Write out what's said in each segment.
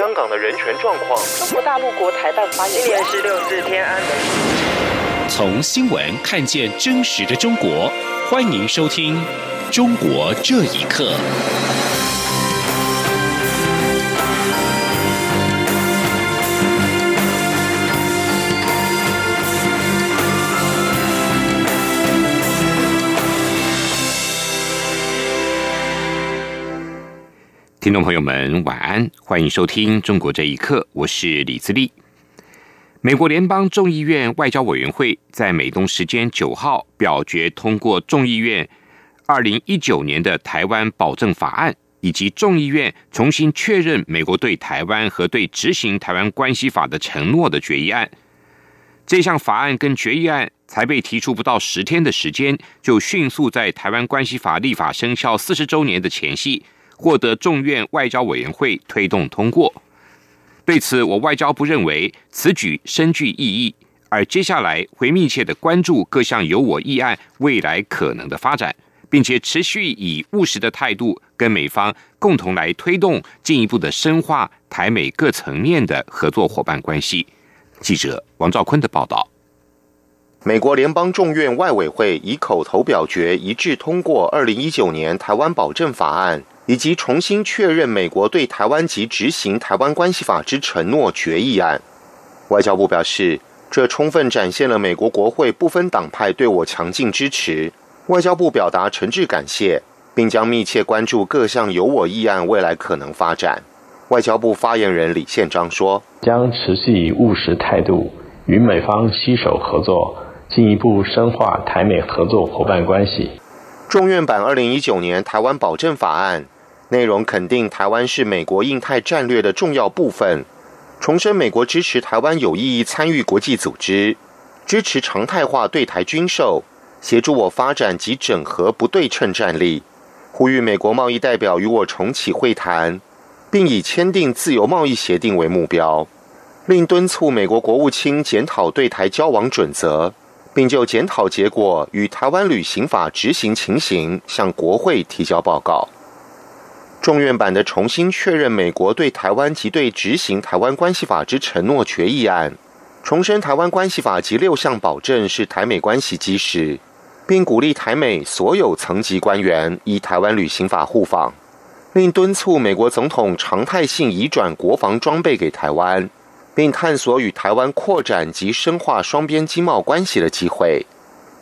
香港的人权状况。中国大陆国台办发言人，今年是六四天安门。从新闻看见真实的中国，欢迎收听《中国这一刻》。听众朋友们，晚安，欢迎收听《中国这一刻》，我是李自立。美国联邦众议院外交委员会在美东时间九号表决通过众议院二零一九年的台湾保证法案，以及众议院重新确认美国对台湾和对执行台湾关系法的承诺的决议案。这项法案跟决议案才被提出不到十天的时间，就迅速在台湾关系法立法生效四十周年的前夕。获得众院外交委员会推动通过。对此，我外交部认为此举深具意义，而接下来会密切的关注各项由我议案未来可能的发展，并且持续以务实的态度跟美方共同来推动进一步的深化台美各层面的合作伙伴关系。记者王兆坤的报道。美国联邦众院外委会以口头表决一致通过《二零一九年台湾保证法案》。以及重新确认美国对台湾及执行台湾关系法之承诺决议案，外交部表示，这充分展现了美国国会不分党派对我强劲支持。外交部表达诚挚感谢，并将密切关注各项有我议案未来可能发展。外交部发言人李宪章说：“将持续以务实态度与美方携手合作，进一步深化台美合作伙伴关系。”众院版二零一九年台湾保证法案。内容肯定台湾是美国印太战略的重要部分，重申美国支持台湾有意义参与国际组织，支持常态化对台军售，协助我发展及整合不对称战力，呼吁美国贸易代表与我重启会谈，并以签订自由贸易协定为目标，另敦促美国国务卿检讨对台交往准则，并就检讨结果与台湾旅行法执行情形向国会提交报告。众院版的重新确认美国对台湾及对执行台湾关系法之承诺决议案，重申台湾关系法及六项保证是台美关系基石，并鼓励台美所有层级官员依台湾旅行法互访，并敦促美国总统常态性移转国防装备给台湾，并探索与台湾扩展及深化双边经贸关系的机会，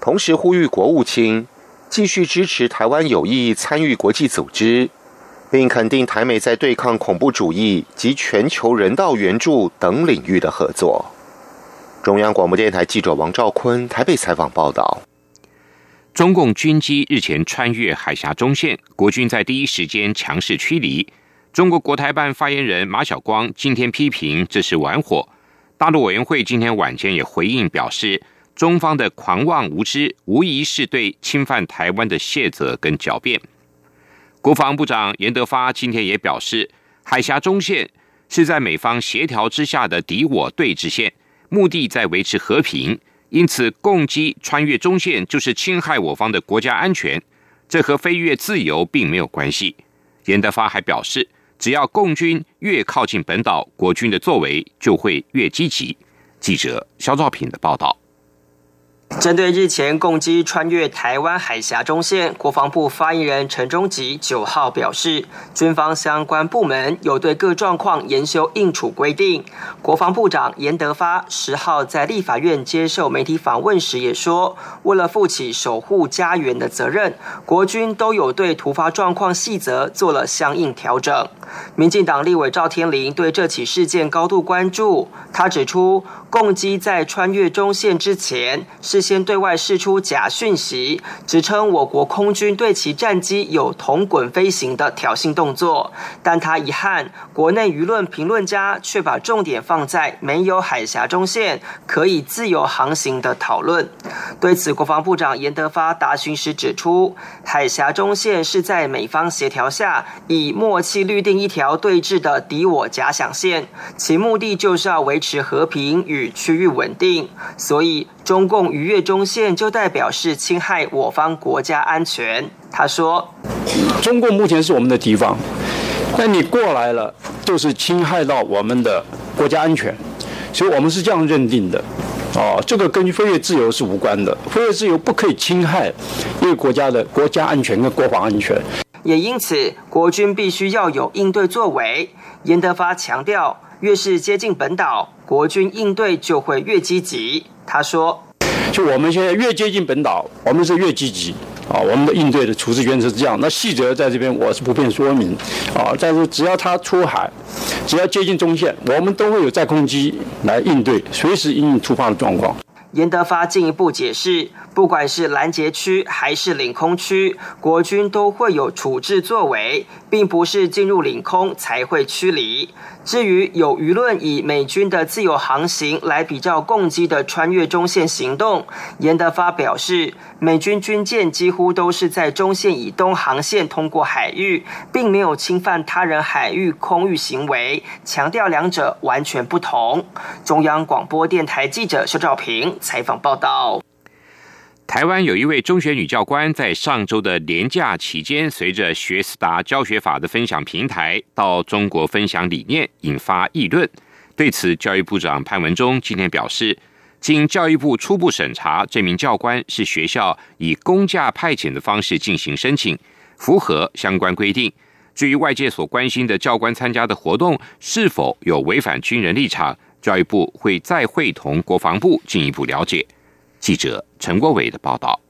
同时呼吁国务卿继续支持台湾有意参与国际组织。并肯定台美在对抗恐怖主义及全球人道援助等领域的合作。中央广播电台记者王兆坤台北采访报道：中共军机日前穿越海峡中线，国军在第一时间强势驱离。中国国台办发言人马晓光今天批评这是玩火。大陆委员会今天晚间也回应表示，中方的狂妄无知，无疑是对侵犯台湾的卸责跟狡辩。国防部长严德发今天也表示，海峡中线是在美方协调之下的敌我对峙线，目的在维持和平，因此共机穿越中线就是侵害我方的国家安全，这和飞越自由并没有关系。严德发还表示，只要共军越靠近本岛，国军的作为就会越积极。记者肖兆平的报道。针对日前共机穿越台湾海峡中线，国防部发言人陈忠吉九号表示，军方相关部门有对各状况研修应处规定。国防部长严德发十号在立法院接受媒体访问时也说，为了负起守护家园的责任，国军都有对突发状况细则做了相应调整。民进党立委赵天麟对这起事件高度关注，他指出，共机在穿越中线之前，事先对外释出假讯息，指称我国空军对其战机有同滚飞行的挑衅动作，但他遗憾，国内舆论评论家却把重点放在没有海峡中线可以自由航行的讨论。对此，国防部长严德发答询时指出，海峡中线是在美方协调下以默契律定。一条对峙的敌我假想线，其目的就是要维持和平与区域稳定。所以，中共逾越中线就代表是侵害我方国家安全。他说：“中共目前是我们的敌方，那你过来了，就是侵害到我们的国家安全，所以我们是这样认定的。哦，这个跟飞跃自由是无关的，飞跃自由不可以侵害一个国家的国家安全跟国防安全。也因此，国军必须要有应对作为。严德发强调，越是接近本岛，国军应对就会越积极。他说：“就我们现在越接近本岛，我们是越积极啊。我们的应对的处置原则是这样。那细则在这边我是不便说明啊。但是只要他出海，只要接近中线，我们都会有在空机来应对，随时应应突发的状况。”严德发进一步解释，不管是拦截区还是领空区，国军都会有处置作为，并不是进入领空才会驱离。至于有舆论以美军的自由航行来比较共机的穿越中线行动，严德发表示，美军军舰几乎都是在中线以东航线通过海域，并没有侵犯他人海域空域行为，强调两者完全不同。中央广播电台记者肖兆平采访报道。台湾有一位中学女教官，在上周的年假期间，随着学思达教学法的分享平台到中国分享理念，引发议论。对此，教育部长潘文忠今天表示，经教育部初步审查，这名教官是学校以公假派遣的方式进行申请，符合相关规定。至于外界所关心的教官参加的活动是否有违反军人立场，教育部会再会同国防部进一步了解。记者陈国伟的报道。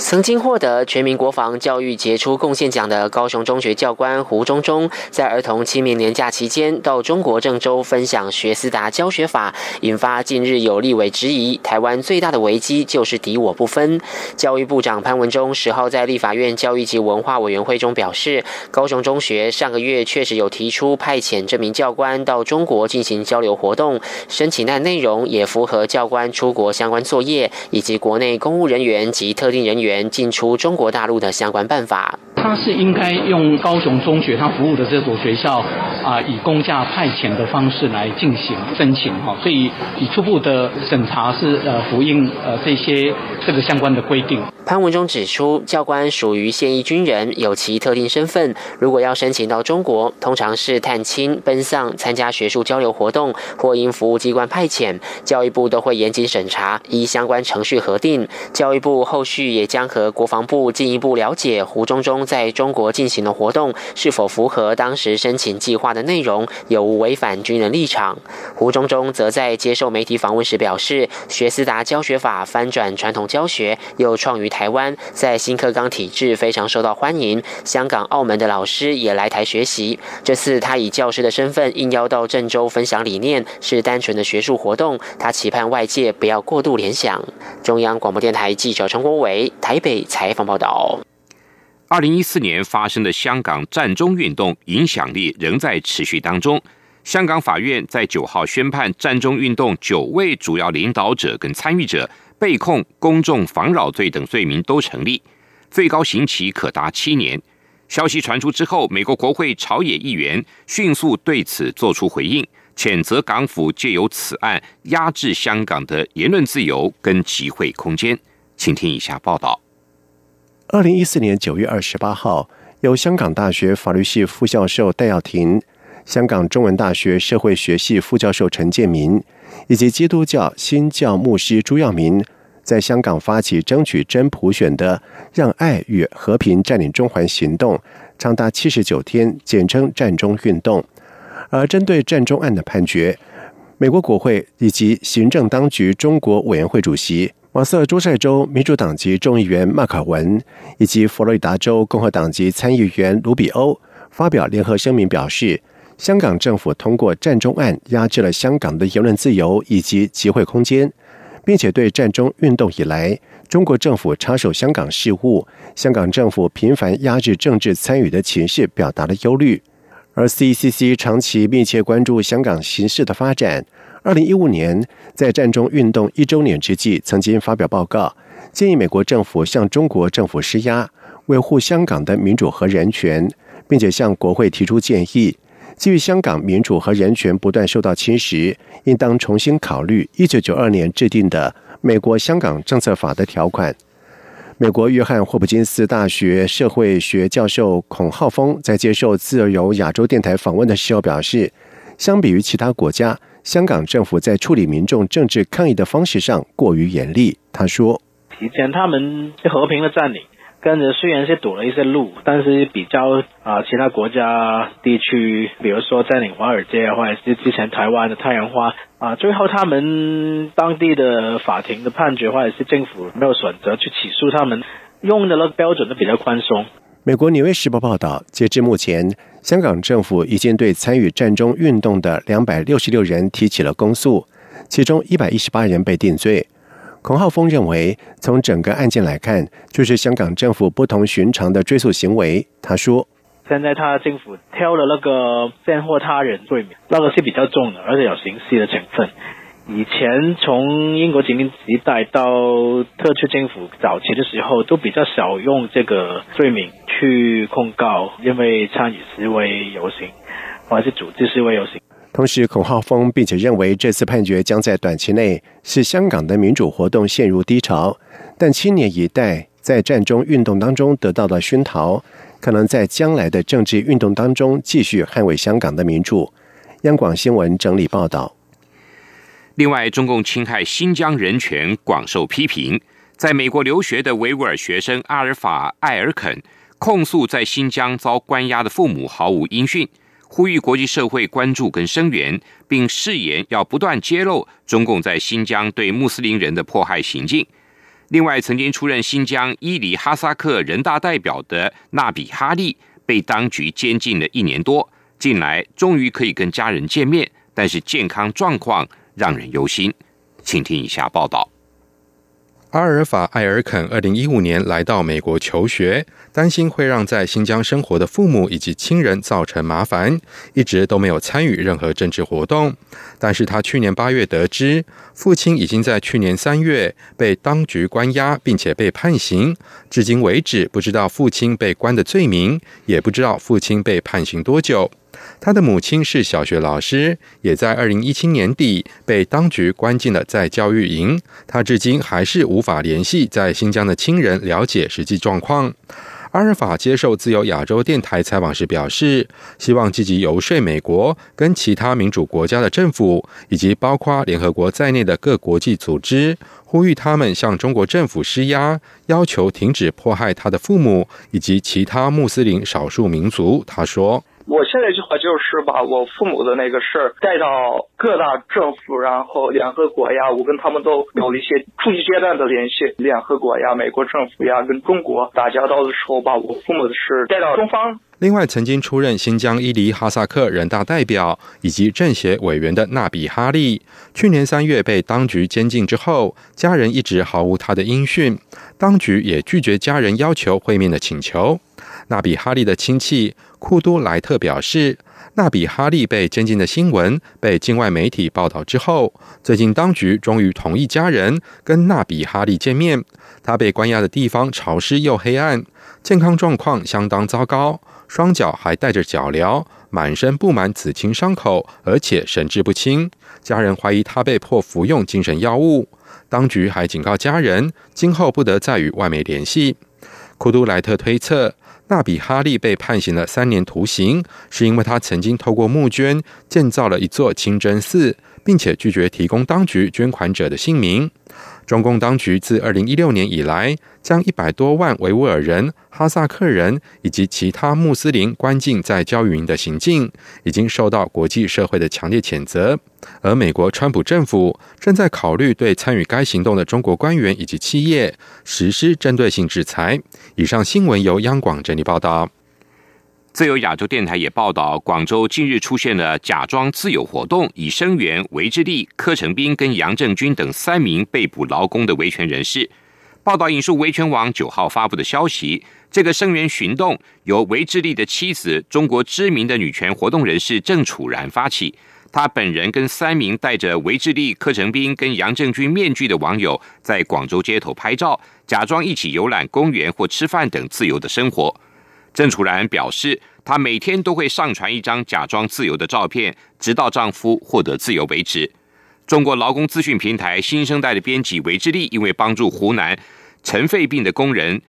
曾经获得全民国防教育杰出贡献奖的高雄中学教官胡忠忠，在儿童清明年假期间到中国郑州分享学思达教学法，引发近日有立委质疑：台湾最大的危机就是敌我不分。教育部长潘文忠十号在立法院教育及文化委员会中表示，高雄中学上个月确实有提出派遣这名教官到中国进行交流活动，申请案内容也符合教官出国相关作业以及国内公务人员及特定人员。员进出中国大陆的相关办法，他是应该用高雄中学他服务的这所学校啊，以公价派遣的方式来进行申请哈，所以以初步的审查是呃符应呃这些这个相关的规定。潘文中指出，教官属于现役军人，有其特定身份。如果要申请到中国，通常是探亲、奔丧、参加学术交流活动，或因服务机关派遣，教育部都会严谨审查，依相关程序核定。教育部后续也将和国防部进一步了解胡中中在中国进行的活动是否符合当时申请计划的内容，有无违反军人立场。胡中中则在接受媒体访问时表示，学思达教学法翻转传统教学，又创于台。台湾在新课纲体制非常受到欢迎，香港、澳门的老师也来台学习。这次他以教师的身份应邀到郑州分享理念，是单纯的学术活动。他期盼外界不要过度联想。中央广播电台记者陈国伟台北采访报道。二零一四年发生的香港战中运动影响力仍在持续当中。香港法院在九号宣判，战中运动九位主要领导者跟参与者。被控公众妨扰罪等罪名都成立，最高刑期可达七年。消息传出之后，美国国会朝野议员迅速对此作出回应，谴责港府借由此案压制香港的言论自由跟集会空间。请听以下报道：二零一四年九月二十八号，由香港大学法律系副教授戴耀廷、香港中文大学社会学系副教授陈建民。以及基督教新教牧师朱耀明在香港发起争取真普选的“让爱与和平占领中环”行动，长达七十九天，简称“战中运动”。而针对战中案的判决，美国国会以及行政当局中国委员会主席马瑟诸塞州民主党籍众议员麦卡文，以及佛罗里达州共和党籍参议员卢比欧发表联合声明，表示。香港政府通过战中案压制了香港的言论自由以及集会空间，并且对战中运动以来中国政府插手香港事务、香港政府频繁压制政治参与的情势表达了忧虑。而 CCC 长期密切关注香港形势的发展，二零一五年在战中运动一周年之际，曾经发表报告，建议美国政府向中国政府施压，维护香港的民主和人权，并且向国会提出建议。基于香港民主和人权不断受到侵蚀，应当重新考虑一九九二年制定的《美国香港政策法》的条款。美国约翰霍普金斯大学社会学教授孔浩峰在接受自由亚洲电台访问的时候表示，相比于其他国家，香港政府在处理民众政治抗议的方式上过于严厉。他说：“以前他们是和平的占领。”跟着虽然是堵了一些路，但是比较啊其他国家地区，比如说占领华尔街或者是之前台湾的太阳花啊，最后他们当地的法庭的判决或者是政府没有选择去起诉他们，用的那个标准都比较宽松。美国《纽约时报》报道，截至目前，香港政府已经对参与战中运动的两百六十六人提起了公诉，其中一百一十八人被定罪。孔浩峰认为，从整个案件来看，就是香港政府不同寻常的追诉行为。他说：“现在他政府挑了那个贱货他人罪名，那个是比较重的，而且有刑事的成分。以前从英国殖民时代到特区政府早期的时候，都比较少用这个罪名去控告，因为参与示威游行或者是组织示威游行。”同时，孔浩峰并且认为，这次判决将在短期内使香港的民主活动陷入低潮。但青年一代在战中运动当中得到的熏陶，可能在将来的政治运动当中继续捍卫香港的民主。央广新闻整理报道。另外，中共侵害新疆人权广受批评。在美国留学的维吾尔学生阿尔法·艾尔肯控诉，在新疆遭关押的父母毫无音讯。呼吁国际社会关注跟声援，并誓言要不断揭露中共在新疆对穆斯林人的迫害行径。另外，曾经出任新疆伊犁哈萨克人大代表的纳比哈利被当局监禁了一年多，近来终于可以跟家人见面，但是健康状况让人忧心。请听以下报道。阿尔法·艾尔肯二零一五年来到美国求学，担心会让在新疆生活的父母以及亲人造成麻烦，一直都没有参与任何政治活动。但是他去年八月得知，父亲已经在去年三月被当局关押，并且被判刑。至今为止，不知道父亲被关的罪名，也不知道父亲被判刑多久。他的母亲是小学老师，也在二零一七年底被当局关进了在教育营。他至今还是无法联系在新疆的亲人，了解实际状况。阿尔法接受自由亚洲电台采访时表示，希望积极游说美国跟其他民主国家的政府，以及包括联合国在内的各国际组织，呼吁他们向中国政府施压，要求停止迫害他的父母以及其他穆斯林少数民族。他说。我现在计划就是把我父母的那个事儿带到各大政府，然后联合国呀，我跟他们都有一些初级阶段的联系。联合国呀，美国政府呀，跟中国打交道的时候，把我父母的事带到中方。另外，曾经出任新疆伊犁哈萨克人大代表以及政协委员的纳比哈利，去年三月被当局监禁之后，家人一直毫无他的音讯，当局也拒绝家人要求会面的请求。纳比哈利的亲戚库都莱特表示，纳比哈利被监禁的新闻被境外媒体报道之后，最近当局终于同意家人跟纳比哈利见面。他被关押的地方潮湿又黑暗，健康状况相当糟糕，双脚还带着脚镣，满身布满紫青伤口，而且神志不清。家人怀疑他被迫服用精神药物。当局还警告家人，今后不得再与外媒联系。库都莱特推测。纳比哈利被判刑了三年徒刑，是因为他曾经透过募捐建造了一座清真寺，并且拒绝提供当局捐款者的姓名。中共当局自二零一六年以来，将一百多万维吾尔人、哈萨克人以及其他穆斯林关进在教育营的行径，已经受到国际社会的强烈谴责。而美国川普政府正在考虑对参与该行动的中国官员以及企业实施针对性制裁。以上新闻由央广整理报道。自由亚洲电台也报道，广州近日出现了假装自由活动，以声援韦志立、柯成斌跟杨正军等三名被捕劳工的维权人士。报道引述维权网九号发布的消息，这个声援行动由韦志立的妻子、中国知名的女权活动人士郑楚然发起。他本人跟三名戴着韦志立、柯成斌跟杨正军面具的网友，在广州街头拍照，假装一起游览公园或吃饭等自由的生活。郑楚然表示，她每天都会上传一张假装自由的照片，直到丈夫获得自由为止。中国劳工资讯平台新生代的编辑韦志立，因为帮助湖南尘肺病的工人